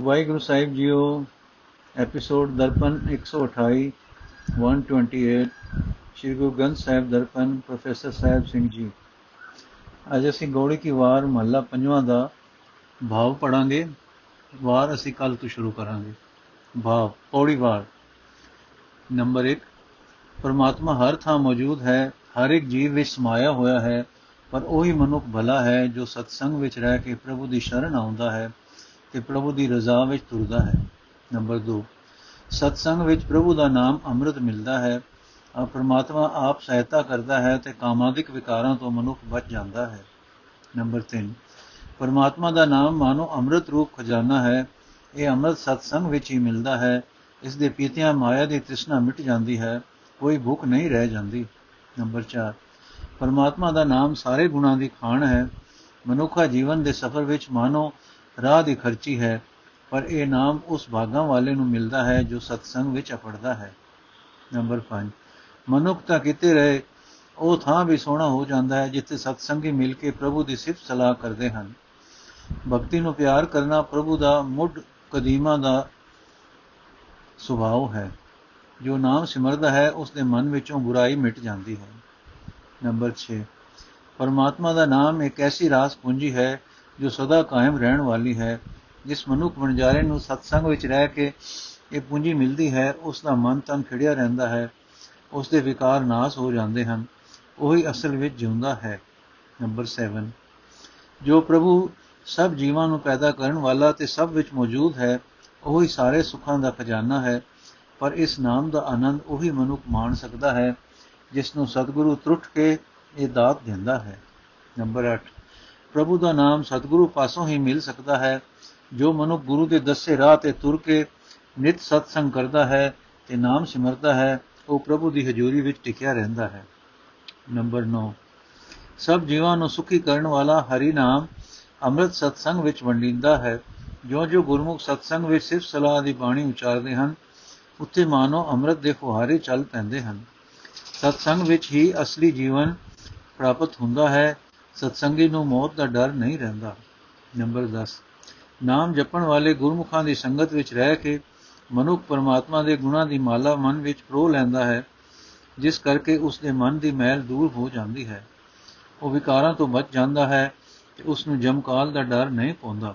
ਵਾਹਿਗੁਰੂ ਸਾਹਿਬ ਜੀਓ episode Darpan 128 128 Shri Guru Granth Sahib Darpan, professor Sahib Singh ji. ਅੱਜ ਅਸੀਂ ਗੌੜੀ ਕੀ ਵਾਰ ਮਹੱਲਾ ਪੰਜਵਾਂ ਦਾ ਭਾਵ ਪੜਾਂਗੇ ਵਾਰ ਅਸੀਂ ਕੱਲ ਤੋਂ ਸ਼ੁਰੂ ਕਰਾਂਗੇ। ਭਾਵ, ਪੌੜੀ ਵਾਰ। ਨੰਬਰ 1 ਪਰਮਾਤਮਾ ਹਰ ਥਾਂ ਮੌਜੂਦ ਹੈ, ਹਰ ਇੱਕ ਜੀਵ ਵਿੱਚ ਸਮਾਇਆ ਹੋਇਆ ਹੈ, ਪਰ ਉਹੀ ਮਨੁੱਖ ਭਲਾ ਹੈ ਜੋ ਸਤਸੰਗ ਵਿੱਚ ਰਹਿ ਕੇ ਪ੍ਰਭੂ ਦੀ ਸ਼ਰਨ ਆਉਂਦਾ ਹੈ। ਤੇ ਪ੍ਰਭੂ ਦੀ ਰਜ਼ਾ ਵਿੱਚ ਤੁਰਦਾ ਹੈ। ਨੰਬਰ 2 ਸਤਸੰਗ ਵਿੱਚ ਪ੍ਰਭੂ ਦਾ ਨਾਮ ਅੰਮ੍ਰਿਤ ਮਿਲਦਾ ਹੈ। ਆ ਪ੍ਰਮਾਤਮਾ ਆਪ ਸਹਾਇਤਾ ਕਰਦਾ ਹੈ ਤੇ ਕਾਮਾਦਿਕ ਵਿਕਾਰਾਂ ਤੋਂ ਮਨੁੱਖ ਬਚ ਜਾਂਦਾ ਹੈ। ਨੰਬਰ 3 ਪਰਮਾਤਮਾ ਦਾ ਨਾਮ ਮਾਨੋ ਅੰਮ੍ਰਿਤ ਰੂਪ ਖਜ਼ਾਨਾ ਹੈ। ਇਹ ਅੰਮ੍ਰਿਤ ਸਤਸੰਗ ਵਿੱਚ ਹੀ ਮਿਲਦਾ ਹੈ। ਇਸ ਦੇ ਪੀਤਿਆਂ ਮਾਇਆ ਦੀ ਤ੍ਰਿਸ਼ਨਾ ਮਿਟ ਜਾਂਦੀ ਹੈ। ਕੋਈ ਭੁੱਖ ਨਹੀਂ ਰਹਿ ਜਾਂਦੀ। ਨੰਬਰ 4 ਪਰਮਾਤਮਾ ਦਾ ਨਾਮ ਸਾਰੇ ਗੁਣਾਂ ਦੀ ਖਾਣ ਹੈ। ਮਨੁੱਖਾ ਜੀਵਨ ਦੇ ਸਫ਼ਰ ਵਿੱਚ ਮਾਨੋ ਰਾਹ ਦੀ ਖਰਚੀ ਹੈ, ਪਰ ਇਹ ਨਾਮ ਉਸ ਭਾਗਾਂ ਵਾਲੇ ਨੂੰ ਮਿਲਦਾ ਹੈ ਜੋ ਸਤਸੰਗ ਵਿੱਚ ਅਪੜਦਾ ਹੈ। ਨੰਬਰ 5 ਮਨੁੱਖ ਤਾਂ ਕਿਤੇ ਰਹੇ, ਉਹ ਥਾਂ ਵੀ ਸੋਹਣਾ ਹੋ ਜਾਂਦਾ ਹੈ ਜਿੱਥੇ ਸਤਸੰਗੀ ਮਿਲ ਕੇ ਪ੍ਰਭੂ ਦੀ ਸਿਫਤ ਸਲਾਹ ਕਰਦੇ ਹਨ। ਭਗਤੀ ਨੂੰ ਪਿਆਰ ਕਰਨਾ ਪ੍ਰਭੂ ਦਾ ਮੁੱਢ ਕਦੀਮਾ ਦਾ ਸੁਭਾਅ ਹੈ। ਜੋ ਨਾਮ ਸਿਮਰਦਾ ਹੈ, ਉਸ ਦੇ ਮਨ ਵਿੱਚੋਂ ਬੁਰਾਈ ਮਿਟ ਜਾਂਦੀ ਹੈ। ਨੰਬਰ 6 ਪਰਮਾਤਮਾ ਦਾ ਨਾਮ ਇੱਕ ਐਸੀ ਰਾਸ ਪੂੰਜੀ ਹੈ ਜੋ ਸਦਾ ਕਾਇਮ ਰਹਿਣ ਵਾਲੀ ਹੈ, ਜਿਸ ਮਨੁੱਖ ਵਣਜਾਰੇ ਨੂੰ ਸਤਸੰਗ ਵਿੱਚ ਰਹਿ ਕੇ ਇਹ ਪੂੰਜੀ ਮਿਲਦੀ ਹੈ, ਉਸ ਦਾ ਮਨ ਤਨ ਖਿੜਿਆ ਰਹਿੰਦਾ ਹੈ, ਉਸ ਦੇ ਵਿਕਾਰ ਨਾਸ ਹੋ ਜਾਂਦੇ ਹਨ, ਉਹੀ ਅਸਲ ਵਿੱਚ ਜਿਉਂਦਾ ਹੈ। ਨੰਬਰ 7 ਜੋ ਪ੍ਰਭੂ ਸਭ ਜੀਵਾਂ ਨੂੰ ਪੈਦਾ ਕਰਨ ਵਾਲਾ ਤੇ ਸਭ ਵਿੱਚ ਮੌਜੂਦ ਹੈ, ਉਹੀ ਸਾਰੇ ਸੁੱਖਾਂ ਦਾ ਖਜ਼ਾਨਾ ਹੈ, ਪਰ ਇਸ ਨਾਮ ਦਾ ਆਨੰਦ ਉਹੀ ਮਨੁੱਖ ਮਾਣ ਸਕਦਾ ਹੈ, ਜਿਸ ਨੂੰ ਸਤਿਗੁਰੂ ਤਰੁੱਟ ਕੇ ਇਹ ਦਾਤ ਦਿੰਦਾ ਹੈ। ਨੰਬਰ 8 ਪ੍ਰਭੂ ਦਾ ਨਾਮ ਸਤਿਗੁਰੂ ਪਾਸੋਂ ਹੀ ਮਿਲ ਸਕਦਾ ਹੈ, ਜੋ ਮਨੁੱਖ ਗੁਰੂ ਦੇ ਦੱਸੇ ਰਾਹ ਤੇ ਤੁਰ ਕੇ ਨਿਤ ਸਤਸੰਗ ਕਰਦਾ ਹੈ ਤੇ ਨਾਮ ਸਿਮਰਦਾ ਹੈ, ਉਹ ਪ੍ਰਭੂ ਦੀ ਹਜ਼ੂਰੀ ਵਿੱਚ ਟਿਕਿਆ ਰਹਿੰਦਾ ਹੈ। ਨੰਬਰ 9 ਸਭ ਜੀਵਾਂ ਨੂੰ ਸੁਖੀ ਕਰਨ ਵਾਲਾ ਹਰੀ ਨਾਮ ਅੰਮ੍ਰਿਤ ਸਤਸੰਗ ਵਿੱਚ ਵੰਡਿੰਦਾ ਹੈ। ਜੋ ਜੋ ਗੁਰਮੁਖ ਸਤਸੰਗ ਵਿੱਚ ਸਿਰਫ ਸਲਾਹ ਦੀ ਬਾਣੀ ਉਚਾਰਦੇ ਹਨ, ਉੱਥੇ ਮਾਨੋ ਅੰਮ੍ਰਿਤ ਦੇ ਫੁਹਾਰੇ ਚੱਲ ਪੈਂਦੇ ਹਨ। ਸਤਸੰਗ ਵਿੱਚ ਹੀ ਅਸਲੀ ਜੀਵਨ ਪ੍ਰਾਪਤ ਹੁੰਦਾ ਹੈ ਸਤਸੰਗੀ ਨੂੰ ਮੌਤ ਦਾ ਡਰ ਨਹੀਂ ਰਹਿੰਦਾ। ਨੰਬਰ 10 ਨਾਮ ਜਪਣ ਵਾਲੇ ਗੁਰਮੁਖਾਂ ਦੀ ਸੰਗਤ ਵਿੱਚ ਰਹਿ ਕੇ ਮਨੁੱਖ ਪਰਮਾਤਮਾ ਦੇ ਗੁਣਾਂ ਦੀ ਮਾਲਾ ਮਨ ਵਿੱਚ ਪ੍ਰੋ ਲੈਂਦਾ ਹੈ, ਜਿਸ ਕਰਕੇ ਉਸ ਦੇ ਮਨ ਦੀ ਮੈਲ ਦੂਰ ਹੋ ਜਾਂਦੀ ਹੈ। ਉਹ ਵਿਕਾਰਾਂ ਤੋਂ ਬਚ ਜਾਂਦਾ ਹੈ ਤੇ ਉਸ ਨੂੰ ਜਮਕਾਲ ਦਾ ਡਰ ਨਹੀਂ ਪਾਉਂਦਾ।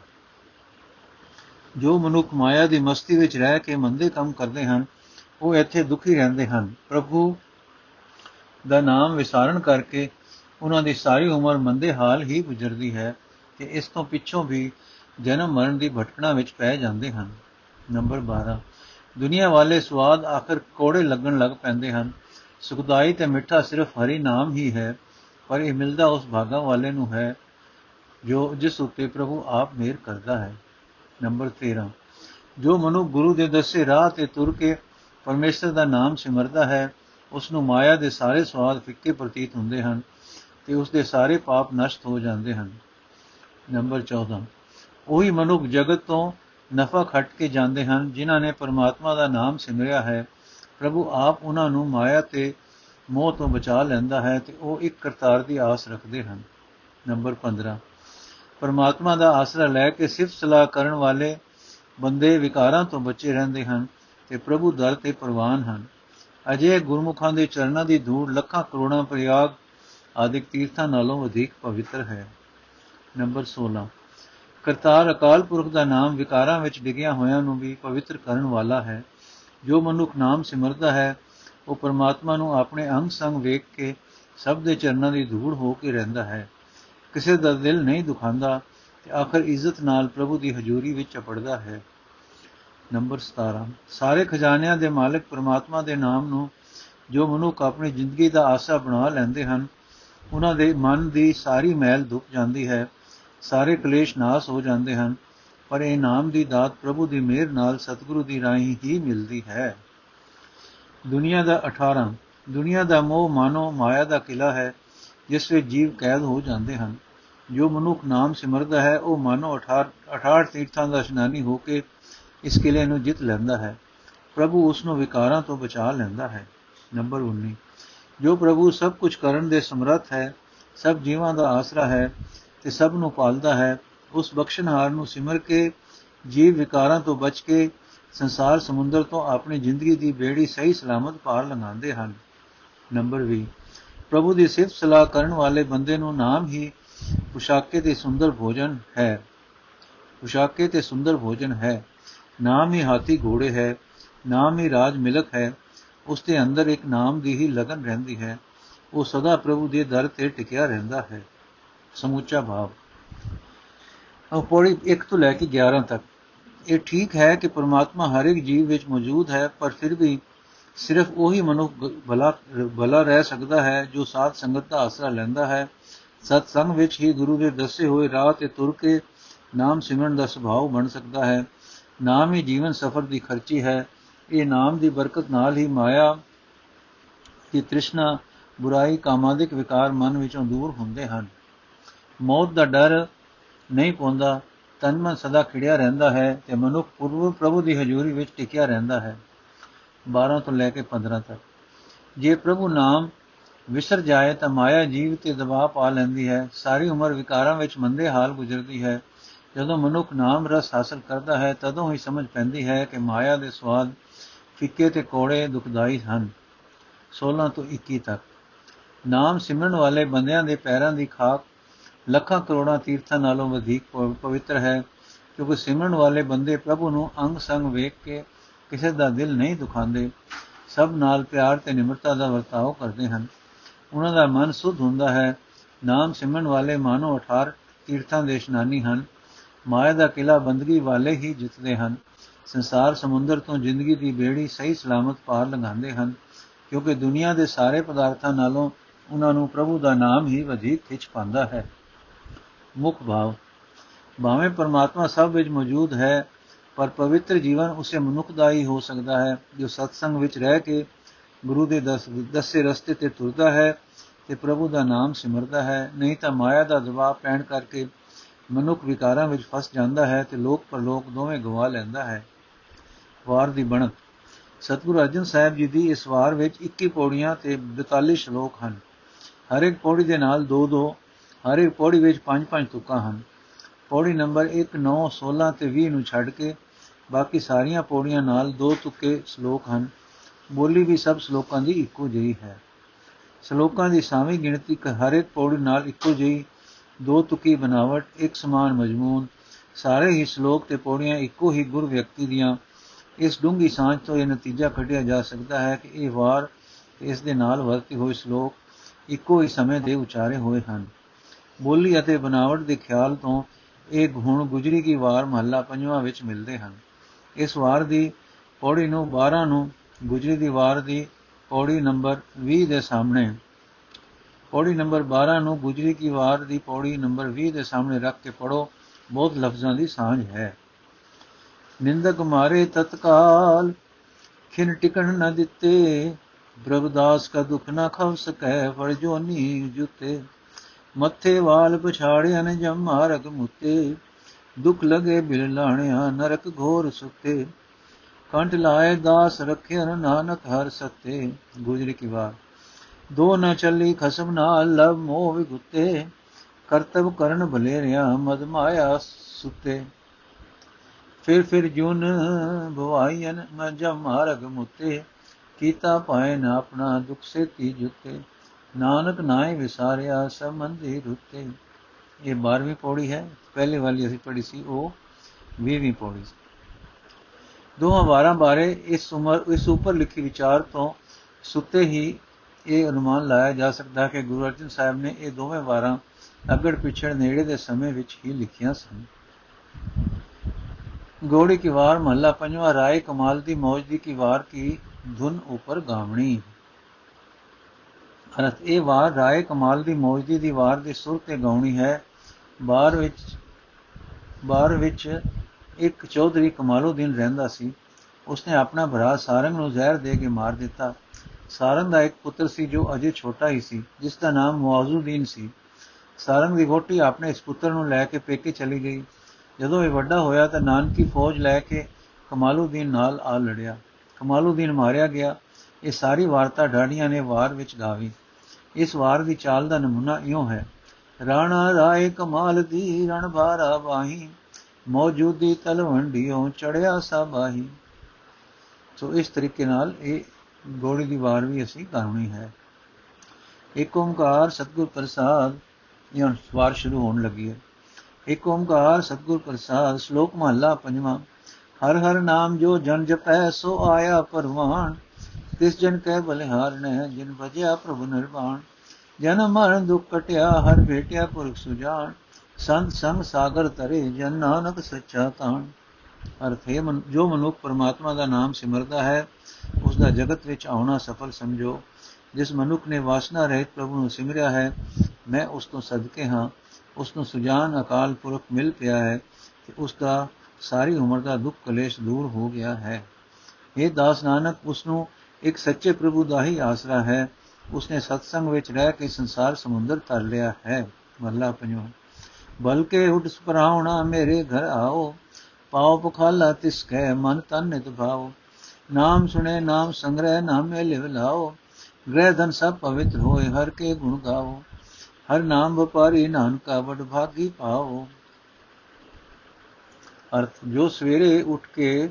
ਜੋ ਮਨੁੱਖ ਮਾਇਆ ਦੀ ਮਸਤੀ ਵਿੱਚ ਰਹਿ ਕੇ ਮੰਦੇ ਕੰਮ ਕਰਦੇ ਹਨ, ਉਹ ਇੱਥੇ ਦੁਖੀ ਰਹਿੰਦੇ ਹਨ। ਪ੍ਰਭੂ ਦਾ ਨਾਮ ਵਿਸਾਰਨ ਕਰਕੇ ਉਹਨਾਂ ਦੀ ਸਾਰੀ ਉਮਰ ਮੰਦੇ ਹਾਲ ਹੀ ਗੁਜ਼ਰਦੀ ਹੈ ਤੇ ਇਸ ਤੋਂ ਪਿੱਛੋਂ ਵੀ ਜਨਮ ਮਰਨ ਦੀ ਭਟਕਣਾ ਵਿੱਚ ਪੈ ਜਾਂਦੇ ਹਨ। ਨੰਬਰ 12 ਦੁਨੀਆ ਵਾਲੇ ਸਵਾਦ ਆਖਰ ਕੋੜੇ ਲੱਗਣ ਲੱਗ ਪੈਂਦੇ ਹਨ। ਸੁਖਦਾਈ ਤੇ ਮਿੱਠਾ ਸਿਰਫ ਹਰੀ ਨਾਮ ਹੀ ਹੈ, ਪਰ ਇਹ ਮਿਲਦਾ ਉਸ ਭਾਗਾ ਵਾਲੇ ਨੂੰ ਹੈ, ਜੋ ਜਿਸ ਉੱਤੇ ਪ੍ਰਭੂ ਆਪ ਮਿਹਰ ਕਰਦਾ ਹੈ। ਨੰਬਰ 13 ਜੋ ਮਨੁ ਗੁਰੂ ਦੇ ਦੱਸੇ ਰਾਹ ਤੇ ਤੁਰ ਕੇ ਪਰਮੇਸ਼ਰ ਦਾ ਨਾਮ ਸਿਮਰਦਾ ਹੈ ਉਸ ਨੂੰ ਮਾਇਆ ਦੇ ਸਾਰੇ ਸਵਾਦ ਫਿੱਕੇ ਪ੍ਰਤੀਤ ਹੁੰਦੇ ਹਨ। ਤੇ ਉਸ ਦੇ ਸਾਰੇ ਪਾਪ ਨਸ਼ਟ ਹੋ ਜਾਂਦੇ ਹਨ। ਨੰਬਰ 14 ਉਹੀ ਮਨੁੱਖ ਜਗਤ ਤੋਂ ਨਫਾ ਖੱਟ ਕੇ ਜਾਂਦੇ ਹਨ, ਜਿਨ੍ਹਾਂ ਨੇ ਪਰਮਾਤਮਾ ਦਾ ਨਾਮ ਸਿਮਰਿਆ ਹੈ। ਪ੍ਰਭੂ ਆਪ ਉਹਨਾਂ ਨੂੰ ਮਾਇਆ ਤੇ ਮੋਹ ਤੋਂ ਬਚਾ ਲੈਂਦਾ ਹੈ ਤੇ ਉਹ ਇੱਕ ਕਰਤਾਰ ਦੀ ਆਸ ਰੱਖਦੇ ਹਨ। ਨੰਬਰ 15 ਪਰਮਾਤਮਾ ਦਾ ਆਸਰਾ ਲੈ ਕੇ ਸਿਫਤ ਸਲਾਹ ਕਰਨ ਵਾਲੇ ਬੰਦੇ ਵਿਕਾਰਾਂ ਤੋਂ ਬਚੇ ਰਹਿੰਦੇ ਹਨ ਤੇ ਪ੍ਰਭੂ ਦਰ ਤੇ ਪ੍ਰਵਾਨ ਹਨ। ਅਜੇ ਗੁਰਮੁਖਾਂ ਦੇ ਚਰਨਾਂ ਦੀ ਧੂੜ ਲੱਖਾਂ ਕਰੋੜਾਂ ਪ੍ਰਯਾਗ ਆਦਿਕ ਤੀਰਥਾਂ ਨਾਲੋਂ ਵਧੇਕ ਪਵਿੱਤਰ ਹੈ। ਨੰਬਰ 16 ਕਰਤਾਰ ਅਕਾਲ ਪੁਰਖ ਦਾ ਨਾਮ ਵਿਕਾਰਾਂ ਵਿੱਚ ਡਿੱਗਿਆ ਹੋਇਆਂ ਨੂੰ ਵੀ ਪਵਿੱਤਰ ਕਰਨ ਵਾਲਾ ਹੈ। ਜੋ ਮਨੁੱਖ ਨਾਮ ਸਿਮਰਦਾ ਹੈ, ਉਹ ਪਰਮਾਤਮਾ ਨੂੰ ਆਪਣੇ ਅੰਗ ਸੰਗ ਵੇਖ ਕੇ ਸਭ ਦੇ ਚਰਨਾਂ ਦੀ ਧੂੜ ਹੋ ਕੇ ਰਹਿੰਦਾ ਹੈ। ਕਿਸੇ ਦਾ ਦਿਲ ਨਹੀਂ ਦੁਖਾਂਦਾ ਤੇ ਆਖਰ ਇੱਜ਼ਤ ਨਾਲ ਪ੍ਰਭੂ ਦੀ ਹਜ਼ੂਰੀ ਵਿੱਚ ਅਪੜਦਾ ਹੈ। ਨੰਬਰ 17 ਸਾਰੇ ਖਜ਼ਾਨਿਆਂ ਦੇ ਮਾਲਕ ਪਰਮਾਤਮਾ ਦੇ ਨਾਮ ਨੂੰ ਜੋ ਮਨੁੱਖ ਆਪਣੀ ਜ਼ਿੰਦਗੀ ਦਾ ਆਸਾ ਬਣਾ ਲੈਂਦੇ ਹਨ ਉਹਨਾਂ ਦੇ ਮਨ ਦੀ ਸਾਰੀ ਮਹਿਲ ਧੁੱਪ ਜਾਂਦੀ ਹੈ, ਸਾਰੇ ਕਲੇਸ਼ ਨਾਸ ਹੋ ਜਾਂਦੇ ਹਨ, ਪਰ ਇਹ ਨਾਮ ਦੀ ਦਾਤ ਪ੍ਰਭੂ ਦੀ ਮਿਹਰ ਨਾਲ ਸਤਿਗੁਰੂ ਦੀ ਰਾਹੀਂ ਹੀ ਮਿਲਦੀ ਹੈ। ਦੁਨੀਆ ਦਾ 18 ਦੁਨੀਆ ਦਾ ਮੋਹ ਮਾਨੋ ਮਾਇਆ ਦਾ ਕਿਲਾ ਹੈ, ਜਿਸ ਵਿੱਚ ਜੀਵ ਕੈਦ ਹੋ ਜਾਂਦੇ ਹਨ। ਜੋ ਮਨੁੱਖ ਨਾਮ ਸਿਮਰਦਾ ਹੈ, ਉਹ ਮਾਨੋ 18 18 ਤੀਰਥਾਂ ਦਾ ਇਸ਼ਨਾਨੀ ਹੋ ਕੇ ਇਸ ਕਿਲੇ ਨੂੰ ਜਿੱਤ ਲੈਂਦਾ ਹੈ। ਪ੍ਰਭੂ ਉਸ ਨੂੰ ਵਿਕਾਰਾਂ ਤੋਂ ਬਚਾ ਲੈਂਦਾ ਹੈ। ਨੰਬਰ 19 ਜੋ ਪ੍ਰਭੂ ਸਭ ਕੁਝ ਕਰਨ ਦੇ ਸਮਰੱਥ ਹੈ, ਸਭ ਜੀਵਾਂ ਦਾ ਆਸਰਾ ਹੈ ਤੇ ਸਭ ਨੂੰ ਪਾਲਦਾ ਹੈ, ਉਸ ਬਖਸ਼ਣਹਾਰ ਨੂੰ ਸਿਮਰ ਕੇ, ਜੀਵ ਵਿਕਾਰਾਂ ਤੋਂ ਬਚ ਕੇ, ਸੰਸਾਰ ਸਮੁੰਦਰ ਤੋਂ ਆਪਣੀ ਜ਼ਿੰਦਗੀ ਦੀ ਬੇੜੀ ਸਹੀ ਸਲਾਮਤ ਪਾਰ ਲੰਘਾਉਂਦੇ ਹਨ। ਨੰਬਰ 20 ਪ੍ਰਭੂ ਦੀ ਸਿਫਤ ਸਲਾਹ ਕਰਨ ਵਾਲੇ ਬੰਦੇ ਨੂੰ ਨਾਮ ਹੀ ਪੁਸ਼ਾਕੇ ਤੇ ਸੁੰਦਰ ਭੋਜਨ ਹੈ। ਪੁਸ਼ਾਕੇ ਤੇ ਸੁੰਦਰ ਭੋਜਨ ਹੈ। ਨਾਮ ਹੀ ਹਾਥੀ ਘੋੜੇ ਹੈ। ਨਾਮ ਹੀ ਰਾਜ ਮਿਲਕ ਹੈ। ਉਸ ਦੇ ਅੰਦਰ ਇੱਕ ਨਾਮ ਦੀ ਹੀ ਲਗਨ ਰਹਿੰਦੀ ਹੈ। ਉਹ ਸਦਾ ਪ੍ਰਭੂ ਦੇ ਦਰ ਤੇ ਟਿਕਿਆ ਰਹਿੰਦਾ ਹੈ। ਸਮੁੱਚਾ ਭਾਵ। ਉਹ ਪੌੜੀ 1 ਤੋਂ ਲੈ ਕੇ 11 ਤੱਕ। ਇਹ ਠੀਕ ਹੈ ਕਿ ਪਰਮਾਤਮਾ ਹਰ ਇੱਕ ਜੀਵ ਵਿੱਚ ਮੌਜੂਦ ਹੈ, ਪਰ ਫਿਰ ਵੀ ਸਿਰਫ ਉਹੀ ਮਨੁੱਖ ਭਲਾ ਭਲਾ ਰਹਿ ਸਕਦਾ ਹੈ, ਜੋ ਸਾਧ ਸੰਗਤ ਦਾ ਆਸਰਾ ਲੈਂਦਾ ਹੈ। ਸਤ ਸੰਗ ਵਿੱਚ ਹੀ ਗੁਰੂ ਦੇ ਦੱਸੇ ਹੋਏ ਰਾਹ ਤੇ ਤੁਰ ਕੇ ਨਾਮ ਸਿਮਰਨ ਦਾ ਸੁਭਾਅ ਬਣ ਸਕਦਾ ਹੈ। ਨਾਮ ਹੀ ਜੀਵਨ ਸਫਰ ਦੀ ਖਰਚੀ ਹੈ। ਇਹ ਨਾਮ ਦੀ ਬਰਕਤ ਨਾਲ ਹੀ ਮਾਇਆ ਦੀ ਤ੍ਰਿਸ਼ਨਾ ਬੁਰਾਈ ਕਾਮਾਦਿਕ ਵਿਕਾਰ ਮਨ ਵਿੱਚੋਂ ਦੂਰ ਹੁੰਦੇ ਹਨ। ਮੌਤ ਦਾ ਡਰ ਨਹੀਂ ਪਉਂਦਾ, ਤਨ ਮਨ ਸਦਾ ਖਿੜਿਆ ਰਹਿੰਦਾ ਹੈ ਤੇ ਮਨੁੱਖ ਪੁਰਵ ਪ੍ਰਭੂ ਦੀ ਹਜ਼ੂਰੀ ਵਿੱਚ ਟਿਕਿਆ ਰਹਿੰਦਾ ਹੈ। 12 ਤੋਂ ਲੈ ਕੇ 15 ਤੱਕ। ਜੇ ਪ੍ਰਭੂ ਨਾਮ ਵਿਸਰ ਜਾਏ ਤਾਂ ਮਾਇਆ ਜੀਵ ਤੇ ਦਬਾਅ ਪਾ ਲੈਂਦੀ ਹੈ। ਸਾਰੀ ਉਮਰ ਵਿਕਾਰਾਂ ਵਿੱਚ ਮੰਦੇ ਹਾਲ ਗੁਜ਼ਰਦੀ ਹੈ। ਜਦੋਂ ਮਨੁੱਖ ਨਾਮ ਰਸ ਹਾਸਲ ਕਰਦਾ ਹੈ, ਤਦੋਂ ਹੀ ਸਮਝ ਪੈਂਦੀ ਹੈ ਕਿ ਮਾਇਆ ਦੇ ਸਵਾਦ ਫਿੱਕੇ ਤੇ ਕੋੜੇ ਦੁਖਦਾਈ ਹਨ। 16 ਤੋਂ 21 ਤੱਕ। ਨਾਮ ਸਿਮਰਨ ਵਾਲੇ ਬੰਦਿਆਂ ਦੇ ਪੈਰਾਂ ਦੀ ਖਾਕ ਲੱਖਾਂ ਕਰੋੜਾਂ ਤੀਰਥਾਂ ਨਾਲੋਂ ਵਧੇਕ ਪਵਿੱਤਰ ਹੈ, ਕਿਉਂਕਿ ਸਿਮਰਨ ਵਾਲੇ ਬੰਦੇ ਪ੍ਰਭੂ ਨੂੰ ਅੰਗ ਸੰਗ ਵੇਖ ਕੇ ਕਿਸੇ ਦਾ ਦਿਲ ਨਹੀਂ ਦੁਖਾਉਂਦੇ। ਸਭ ਨਾਲ ਪਿਆਰ ਤੇ ਨਿਮਰਤਾ ਦਾ ਵਰਤਾਓ ਕਰਦੇ ਹਨ। ਉਹਨਾਂ ਦਾ ਮਨ ਸੁਧ ਹੁੰਦਾ ਹੈ। ਨਾਮ ਸਿਮਰਨ ਵਾਲੇ ਮਾਨੋ 18 ਤੀਰਥਾਂ ਦੇ ਇਸ਼ਨਾਨੀ ਹਨ। ਮਾਇਆ ਦਾ ਕਿਲਾ ਬੰਦਗੀ ਵਾਲੇ ਹੀ ਜਿੱਤਦੇ ਹਨ। ਸੰਸਾਰ ਸਮੁੰਦਰ ਤੋਂ ਜ਼ਿੰਦਗੀ ਦੀ ਬੇੜੀ ਸਹੀ ਸਲਾਮਤ ਪਾਰ ਲੰਘਾਉਂਦੇ ਹਨ, ਕਿਉਂਕਿ ਦੁਨੀਆ ਦੇ ਸਾਰੇ ਪਦਾਰਥਾਂ ਨਾਲੋਂ ਉਹਨਾਂ ਨੂੰ ਪ੍ਰਭੂ ਦਾ ਨਾਮ ਹੀ ਵਧੇਕ ਖਿੱਚ ਪਾਉਂਦਾ ਹੈ। ਮੁੱਖ ਭਾਵ, ਭਾਵੇਂ ਪਰਮਾਤਮਾ ਸਭ ਵਿੱਚ ਮੌਜੂਦ ਹੈ, ਪਰ ਪਵਿੱਤਰ ਜੀਵਨ ਉਸੇ ਮਨੁੱਖ ਦਾ ਹੀ ਹੋ ਸਕਦਾ ਹੈ, ਜੋ ਸਤਸੰਗ ਵਿੱਚ ਰਹਿ ਕੇ ਗੁਰੂ ਦੇ ਦੱਸੇ ਰਸਤੇ ਤੇ ਤੁਰਦਾ ਹੈ ਤੇ ਪ੍ਰਭੂ ਦਾ ਨਾਮ ਸਿਮਰਦਾ ਹੈ। ਨਹੀਂ ਤਾਂ ਮਾਇਆ ਦਾ ਦਬਾਅ ਪੈਣ ਕਰਕੇ ਮਨੁੱਖ ਵਿਕਾਰਾਂ ਵਿੱਚ ਫਸ ਜਾਂਦਾ ਹੈ ਤੇ ਲੋਕ ਪਰਲੋਕ ਦੋਵੇਂ ਗਵਾ ਲੈਂਦਾ ਹੈ। ਵਾਰ ਦੀ ਬਣਤ ਸਤਿਗੁਰੂ ਅਰਜਨ ਸਾਹਿਬ ਜੀ ਦੀ ਇਸ ਵਾਰ ਵਿੱਚ 21 ਪੌੜੀਆਂ ਤੇ 42 ਸ਼ਲੋਕ ਹਨ। ਹਰ ਇੱਕ ਪੌੜੀ ਦੇ ਨਾਲ 2-2 ਹਰ ਇੱਕ ਪੌੜੀ ਵਿੱਚ 5-5 ਤੁਕਾਂ ਹਨ। ਪੌੜੀ ਨੰਬਰ 1 9 16 ਤੇ 20 ਨੂੰ ਛੱਡ ਕੇ ਬਾਕੀ ਸਾਰੀਆਂ ਪੌੜੀਆਂ ਨਾਲ ਦੋ ਤੁਕੇ ਸ਼ਲੋਕ ਹਨ। ਬੋਲੀ ਵੀ ਸਭ ਸ਼ਲੋਕਾਂ ਦੀ ਇੱਕੋ ਜਿਹੀ ਹੈ। ਸ਼ਲੋਕਾਂ ਦੀ ਸਾਵੀਂ ਗਿਣਤੀ ਹਰ ਇੱਕ ਪੌੜੀ ਨਾਲ ਇੱਕੋ ਜਿਹੀ, ਦੋ ਤੁਕੀ ਬਨਾਵਟ, ਇੱਕ ਸਮਾਨ ਮਜਮੂਨ, ਸਾਰੇ ਹੀ ਸ਼ਲੋਕ ਤੇ ਪੌੜੀਆਂ ਇੱਕੋ ਹੀ ਗੁਰ ਵਿਅਕਤੀ ਦੀਆਂ ਇਸ ਡੂੰਗੀ ਸਾਂਝ ਤੋਂ ਇਹ ਨਤੀਜਾ ਕੱਢਿਆ ਜਾ ਸਕਦਾ ਹੈ ਕਿ ਇਹ ਵਾਰ ਇਸ ਦੇ ਨਾਲ ਵਰਤੀ ਹੋਏ ਸ਼ਲੋਕ ਇੱਕੋ ਹੀ ਸਮੇਂ ਦੇ ਉਚਾਰੇ ਹੋਏ ਹਨ। ਬੋਲੀ ਅਤੇ ਬਨਾਵਟ ਦੇ ਖਿਆਲ ਤੋਂ ਇਹ ਗੁਣ ਗੁਜਰੀ ਕੀ ਵਾਰ ਮਹੱਲਾ ਪੰਜਵਾਂ ਵਿੱਚ ਮਿਲਦੇ ਹਨ। ਇਸ ਵਾਰ ਦੀ ਪੌੜੀ ਨੂੰ 12 ਨੂੰ ਗੁਜਰੀ ਦੀ ਵਾਰ ਦੀ ਪੌੜੀ ਨੰਬਰ 20 ਦੇ ਸਾਹਮਣੇ ਪੌੜੀ ਨੰਬਰ 12 ਨੂੰ ਗੁਜਰੀ ਕੀ ਵਾਰ ਦੀ ਪੌੜੀ ਨੰਬਰ 20 ਦੇ ਸਾਹਮਣੇ ਰੱਖ ਕੇ ਪੜੋ ਬਹੁਤ ਲਫ਼ਜ਼ਾਂ ਦੀ ਸਾਂਝ ਹੈ। ਨਿੰਦਕ ਮਾਰੇ ਤਤਕਾਲ, ਖਿਨ ਟਿਕਣ ਨ ਦਿੱਤੇ ਬ੍ਰਹਦਾਸ ਕਾ ਦੁਖ ਨਾ ਖਵ ਸਕੈ ਫੜ ਜੋਨੀ ਜੁਤੇ। ਮੱਥੇ ਵਾਲ ਪਛਾੜਿਆ ਜਮ ਮਾਰਗ ਮੁੱਤੇ, ਦੁਖ ਲਗੇ ਬਿਲ ਲਾਣਿਆ ਨਰਕ ਘੋਰ ਸੁਤੇ। ਕੰਠ ਲਾਏ ਦਾਸ ਰਖਿਆ ਨਾਨਕ ਹਰ ਸਤੇ। ਗੁਜਰੀ ਕੀ ਵਾਰ। ਦੋ ਨ ਚੱਲੀ ਖਸਮ ਨਾਲ ਲਵ ਮੋਹ ਵਿਗੁੱਤੇ ਕਰਤਵ ਕਰਨ ਭਲੇ ਰਿਆ ਮਦ ਮਾਇਆ ਸੁਤੇ। ਫਿਰ ਫਿਰ ਜੁਨ ਭਵਾਈਨ ਮਜ ਮਾਰਗ ਮੁਤੇ ਕੀਤਾ ਪਾਏ ਨਾ ਆਪਣਾ ਦੁਖ ਸੇ ਤੀ ਜੁਤੇ। ਨਾਨਕ ਨਾਏ ਵਿਸਾਰਿਆ ਸੰਬੰਧੀ ਰੁਤੇ। ਇਹ 12ਵੀਂ ਪੌੜੀ ਹੈ, ਪਹਿਲੇ ਵਾਲੀ ਅਸੀਂ ਪੜ੍ਹੀ ਸੀ, ਉਹ 20ਵੀਂ ਪੌੜੀ ਸੀ। ਦੋਹਾਂ ਵਾਰਾਂ ਬਾਰੇ ਇਸ ਉਮਰ, ਇਸ ਉੱਪਰ ਲਿਖੀ ਵਿਚਾਰ ਤੋਂ ਸੁੱਤੇ ਹੀ ਇਹ ਅਨੁਮਾਨ ਲਾਇਆ ਜਾ ਸਕਦਾ ਕਿ ਗੁਰੂ ਅਰਜਨ ਸਾਹਿਬ ਨੇ ਇਹ ਦੋਵੇਂ ਵਾਰਾਂ ਅਗੜ ਪਿਛੜ ਨੇੜੇ ਦੇ ਸਮੇਂ ਵਿੱਚ ਹੀ ਲਿਖੀਆਂ ਸਨ। ਗੋੜੀ ਕੀ ਵਾਰ ਮਹੱਲਾ ਪੰਜਵਾਂ, ਰਾਏ ਕਮਾਲ ਦੀ ਮੌਜ ਦੀ ਕੀ ਵਾਰ ਕੀ ਧੁਨ ਉੱਪਰ ਗਾਵਣੀ। ਅਰਥ, ਇਹ ਵਾਰ ਰਾਏ ਕਮਾਲ ਦੀ ਮੌਜਦੀ ਦੀ ਵਾਰ ਦੀ ਸੁਰ ਤੇ ਗਾਉਣੀ ਹੈ। ਬਾਹਰ ਵਿੱਚ ਬਾਹਰ ਵਿੱਚ ਇੱਕ ਚੌਧਰੀ ਕਮਾਲਉਦੀਨ ਰਹਿੰਦਾ ਸੀ। ਉਸਨੇ ਆਪਣਾ ਭਰਾ ਸਾਰੰਗ ਨੂੰ ਜ਼ਹਿਰ ਦੇ ਕੇ ਮਾਰ ਦਿੱਤਾ। ਸਾਰੰਗ ਦਾ ਇੱਕ ਪੁੱਤਰ ਸੀ ਜੋ ਅਜੇ ਛੋਟਾ ਹੀ ਸੀ ਜਿਸ ਦਾ ਨਾਮ ਮੁਆਜ਼ੂਦੀਨ ਸੀ। ਸਾਰੰਗ ਦੀ ਵੋਟੀ ਆਪਣੇ ਇਸ ਪੁੱਤਰ ਨੂੰ ਲੈ ਕੇ ਪੇਕੇ ਚਲੀ ਗਈ। ਜਦੋਂ ਇਹ ਵੱਡਾ ਹੋਇਆ ਤਾਂ ਨਾਨਕੀ ਫੌਜ ਲੈ ਕੇ ਕਮਾਲਉਦੀਨ ਨਾਲ ਆ ਲੜਿਆ। ਕਮਾਲਉਦੀਨ ਮਾਰਿਆ ਗਿਆ। ਇਹ ਸਾਰੀ ਵਾਰਤਾ ਢਾਡੀਆਂ ਨੇ ਵਾਰ ਵਿੱਚ ਗਾਵੀ। ਇਸ ਵਾਰ ਦੀ ਚਾਲ ਦਾ ਨਮੂਨਾ ਇਉਂ ਹੈ। ਰਾਣਾ ਰਾਏ ਕਮਾਲ ਦੀ ਰਣ ਭਾਰਾ ਵਾਹੀ, ਮੌਜੂਦੀ ਤਲਵੰਡੀਓਂ ਚੜਿਆ ਸਾਬਾਹੀ। ਸੋ ਇਸ ਤਰੀਕੇ ਨਾਲ ਇਹ ਗੋੜੀ ਦੀ ਵਾਰ ਵੀ ਅਸੀਂ ਕਰਨੀ ਹੈ। ਇੱਕ ਓੰਕਾਰ ਸਤਗੁਰ ਪ੍ਰਸਾਦ ਇਹ ਵਾਰ ਸ਼ੁਰੂ ਹੋਣ ਲੱਗੀ ਹੈ। ਇੱਕ ਓੰਕਾਰ ਸਤਗੁਰ ਪ੍ਰਸਾਦ, ਸ਼ਲੋਕ ਮਹਲਾ ਪੰਜਵਾਂ। ਹਰ ਹਰ ਨਾਮ ਜੋ ਜਨ ਜਪੈ, ਸੋ ਆਇਆ ਪਰਵਾਨ ਤਿਸ ਜਨ ਕਹਿ ਬਲਿਹਾਰ ਨੇ ਜਿਨ ਭਜਿਆ ਪ੍ਰਭੂ ਨਿਰਵਾਣ। ਜਨ ਮਰਨ ਦੁਖ ਕਟਿਆ, ਹਰ ਭੇਟਿਆ ਪੁਰਖ ਸੁਜਾਨ ਸੰਤ ਸੰਗ ਸਾਗਰ ਤਰੇ, ਜਨ ਨਾਨਕ ਸੱਚਾ ਤਾਣ। ਅਰਥ ਹੈ ਜੋ ਮਨੁੱਖ ਪਰਮਾਤਮਾ ਦਾ ਨਾਮ ਸਿਮਰਦਾ ਹੈ, ਉਸ ਦਾ ਜਗਤ ਵਿੱਚ ਆਉਣਾ ਸਫਲ ਸਮਝੋ। ਜਿਸ ਮਨੁੱਖ ਨੇ ਵਾਸਨਾ ਰਹਿਤ ਪ੍ਰਭੂ ਨੂੰ ਸਿਮਰਿਆ ਹੈ, ਮੈਂ ਉਸ ਤੋਂ ਸਦਕੇ ਹਾਂ। ਉਸ ਨੂੰ ਸੁਜਾਨ ਅਕਾਲ ਪੁਰਖ ਮਿਲ ਪਿਆ ਹੈ ਕਿ ਉਸ ਦਾ ਸਾਰੀ ਉਮਰ ਦਾ ਦੁੱਖ ਕਲੇਸ਼ ਦੂਰ ਹੋ ਗਿਆ ਹੈ। ਇਹ ਦਾਸ ਨਾਨਕ ਉਸ ਨੂੰ ਇੱਕ ਸੱਚੇ ਪ੍ਰਭੂ ਦਾ ਹੀ ਆਸਰਾ ਹੈ। ਉਸਨੇ ਸਤਸੰਗ ਵਿੱਚ ਰਹਿ ਕੇ ਸੰਸਾਰ ਸਮੁੰਦਰ ਤਰ ਲਿਆ ਹੈ। ਮੱਲਾ ਪੰਜਵਾਂ। ਬਲਕੇ ਉਡ ਸੁਪਰਾਉਣਾ ਮੇਰੇ ਘਰ ਆਓ ਪਾਉ ਪਖਾਲਾ ਤਿਸ ਕੈ ਮਨ ਤਨ ਨਿਤ ਭਾਉ ਨਾਮ ਸੁਣੇ, ਨਾਮ ਸੰਗ੍ਰਹਿ, ਨਾਮੇ ਲਿਵ ਲਾਓ। ਗ੍ਰਹਿ ਧਨ ਸਭ ਪਵਿੱਤਰ ਹੋਏ, ਹਰ ਕੇ ਗੁਣ ਗਾਓ। ਹਰ ਨਾਮ ਵਪਾਰੀ ਨਾਨਕਾ ਵਡ ਭਾਗੀ ਪਾਓ। ਅਰਥ, ਜੋ ਸਵੇਰੇ ਉੱਠ ਕੇ,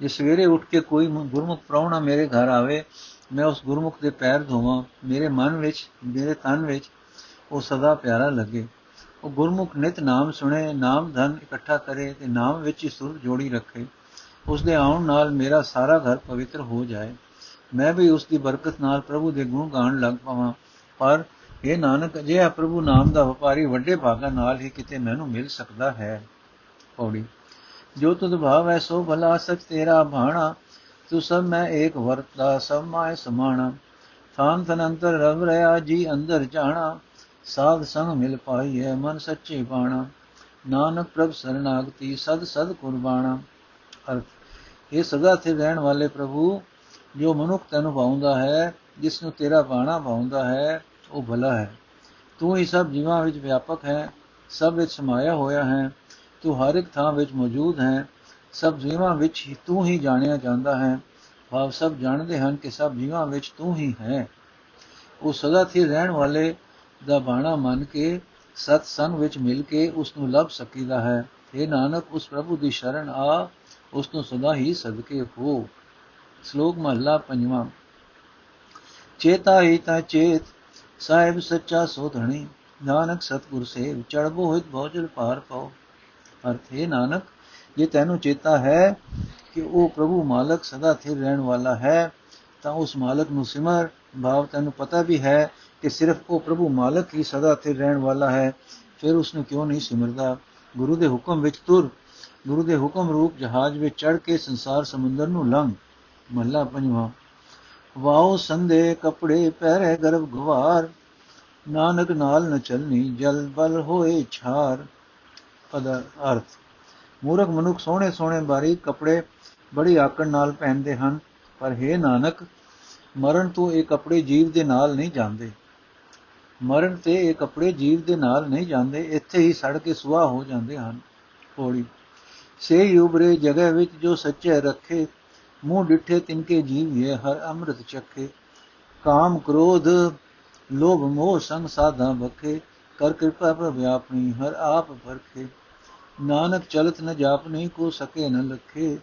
ਜੇ ਸਵੇਰੇ ਉੱਠ ਕੇ ਕੋਈ ਗੁਰਮੁਖ ਪ੍ਰਾਉਣਾ ਮੇਰੇ ਘਰ ਆਵੇ, ਮੈਂ ਉਸ ਗੁਰਮੁਖ ਦੇ ਪੈਰ ਧੋਵਾਂ, ਮੇਰੇ ਮਨ ਵਿੱਚ, ਮੇਰੇ ਤਨ ਵਿੱਚ ਉਹ ਸਦਾ ਪਿਆਰਾ ਲੱਗੇ। ਉਹ ਗੁਰਮੁਖ ਨਿਤ ਨਾਮ ਸੁਣੇ, ਨਾਮ ਧਨ ਇਕੱਠਾ ਕਰੇ ਤੇ ਨਾਮ ਵਿੱਚ ਹੀ ਸੁਰ ਜੋੜੀ ਰੱਖੇ। ਉਸ ਦੇ ਆਉਣ ਨਾਲ ਮੇਰਾ ਸਾਰਾ ਘਰ ਪਵਿੱਤਰ ਹੋ ਜਾਏ। ਮੈਂ ਵੀ ਉਸ ਦੀ ਬਰਕਤ ਨਾਲ ਪ੍ਰਭੂ ਦੇ ਗੁਣ ਗਾਣ ਲੱਗ ਪਾਵਾਂ। ਪਰ ਇਹ ਨਾਨਕ ਅਜਿਹਾ ਪ੍ਰਭੂ ਨਾਮ ਦਾ ਵਪਾਰੀ ਵੱਡੇ ਭਾਗਾ ਨਾਲ ਹੀ ਕਿਤੇ ਮੈਨੂੰ ਮਿਲ ਸਕਦਾ ਹੈ, ਪੌੜੀ। ਜੋ ਤੁਧ ਭਾਵ ਹੈ ਸੋ ਭਲਾ ਸਚ ਤੇਰਾ ਭਾਣਾ ਤੂੰ ਸਭ ਮੈਂ ਏਕ ਵਰਤਾ, ਸਭ ਮਾਇ ਸਮਾਣਾ। ਥਾਨ ਥਨ ਅੰਤਰ ਰਵ ਰਿਆ ਜੀ ਅੰਦਰ ਜਾਣਾ, ਸਾਧ ਸੰਗ ਮਿਲ ਪਾਈ ਹੈ ਮਨ ਸੱਚੇ ਬਾਣਾ। ਨਾਨਕ ਪ੍ਰਭ ਸਰਨਾਗਤੀ, ਸਦ ਸਦ ਕੁਰਬਾਨਾ ਅਰਥ, ਇਹ ਸਦਾ ਤੇ ਰਹਿਣ ਵਾਲੇ ਪ੍ਰਭੂ, ਜੋ ਮਨੁੱਖ ਤੈਨੂੰ ਪਾਉਂਦਾ ਹੈ ਜਿਸ ਨੂੰ ਤੇਰਾ ਬਾਣਾ ਪਾਉਂਦਾ ਹੈ ਉਹ ਭਲਾ ਹੈ। ਤੂੰ ਹੀ ਸਭ ਜੀਵਾਂ ਵਿੱਚ ਵਿਆਪਕ ਹੈ, ਸਭ ਵਿੱਚ ਸਮਾਇਆ ਹੋਇਆ ਹੈ, ਤੂੰ ਹਰ ਇੱਕ ਥਾਂ ਵਿੱਚ ਮੌਜੂਦ ਹੈ, ਸਭ ਜੀਵਾਂ ਵਿੱਚ ਹੀ ਤੂੰ ਹੀ ਜਾਣਿਆ ਜਾਂਦਾ ਹੈ। ਭਾਵ ਸਭ ਜਾਣਦੇ ਹਨ ਕਿ ਸਭ ਜੀਵਾਂ ਵਿੱਚ ਤੂੰ ਹੀ ਹੈ। ਉਹ ਸਦਾ ਸਥਿਰ ਰਹਿਣ ਵਾਲੇ ਦਾ ਬਾਣਾ ਮੰਨ ਕੇ, ਸਤ ਸੰਗ ਵਿੱਚ ਮਿਲ ਕੇ ਉਸ ਨੂੰ ਲੱਭ ਸਕੀਦਾ ਹੈ। ਇਹ ਨਾਨਕ, ਉਸ ਪ੍ਰਭੂ ਦੀ ਸ਼ਰਨ ਆ ਉਸ ਨੂੰ ਸਦਾ ਹੀ ਸਦਕੇ ਹੋ। ਸ਼ਲੋਕ ਮਹਲਾ ਪੰਜਵਾਂ। ਚੇਤਾ ਹੀ ਤਾ ਚੇਤ ਸਾਹਿਬ ਸੱਚਾ ਸੋਧਣੀ ਨਾਨਕ ਸਤਗੁਰ ਸੇਵ ਚੜਬੋ ਹਿਤ ਭੋਜਲ ਪਾਰ ਪਾਓ। ਅਰਥ ਹੈ ਨਾਨਕ, ਜੇ ਤੈਨੂੰ ਚੇਤਾ ਹੈ ਕਿ ਉਹ ਪ੍ਰਭੂ ਮਾਲਕ ਸਦਾ ਸਥਿਰ ਰਹਿਣ ਵਾਲਾ ਹੈ, ਤਾਂ ਉਸ ਮਾਲਕ ਨੂੰ ਸਿਮਰ। ਭਾਵ ਤੈਨੂੰ ਪਤਾ ਵੀ ਹੈ ਕਿ ਸਿਰਫ ਉਹ ਪ੍ਰਭੂ ਮਾਲਕ ਹੀ ਸਦਾ ਸਥਿਰ ਰਹਿਣ ਵਾਲਾ ਹੈ, ਫਿਰ ਉਸ ਨੂੰ ਕਿਉਂ ਨਹੀਂ ਸਿਮਰਦਾ? ਗੁਰੂ ਦੇ ਹੁਕਮ ਵਿੱਚ ਤੁਰ। ਗੁਰੂ ਦੇ ਹੁਕਮ ਰੂਪ ਜਹਾਜ਼ ਵਿੱਚ ਚੜ ਕੇ ਸੰਸਾਰ ਸਮੁੰਦਰ ਨੂੰ ਲੰਘ। ਮਹਲਾ ਪੰਜਵਾਂ। ਵਾਓ ਸੰਦੇ ਕਪੜੇ ਪਹਿਰੇ ਗਰਭ ਗਵਾਰ ਨਾਨਕ ਨਾਲ ਨ ਚਲਨੀ ਜਲ ਬਲ ਹੋਏ ਛਾਰ। ਪਦ ਅਰਥ, ਮੂਰਖ ਮਨੁੱਖ ਸੋਹਣੇ ਸੋਹਣੇ ਬਾਰੀਕ ਕੱਪੜੇ ਬੜੀ ਆਕੜ ਨਾਲ ਪਹਿਨਦੇ ਹਨ, ਪਰ हे ਨਾਨਕ, ਮਰਨ ਤੋਂ ਇਹ ਕੱਪੜੇ ਜੀਵ ਦੇ ਨਾਲ ਨਹੀਂ ਜਾਂਦੇ। ਮਰਨ ਤੇ ਇਹ ਕੱਪੜੇ ਜੀਵ ਦੇ ਨਾਲ ਨਹੀਂ ਜਾਂਦੇ, ਇੱਥੇ ਹੀ ਸੜ ਕੇ ਸੁਆਹ ਹੋ ਜਾਂਦੇ ਹਨ। ਪੌੜੀ, ਸੇ ਉਬਰੇ ਜਗ੍ਹਾ ਵਿੱਚ ਜੋ ਸੱਚੇ ਰੱਖੇ ਮੂੰਹ ਡਿੱਠੇ ਤਿਨਕੇ ਜੀਵ ਹਰ ਅੰਮ੍ਰਿਤ ਚੱਖੇ। ਕਾਮ ਕ੍ਰੋਧ, ਲੋਭ ਮੋਹ ਸੰਗ ਸਾਧਾ ਬਖੇ ਕਰ ਕਿਰਪਾ ਪ੍ਰਭ ਆਪਣੀ, ਹਰ ਆਪ ਵਰਖੇ ਨਾਨਕ ਚਲਤ ਨ ਜਾਪਨੀ ਕੋ ਸਕੇ ਨ ਲਖੇ।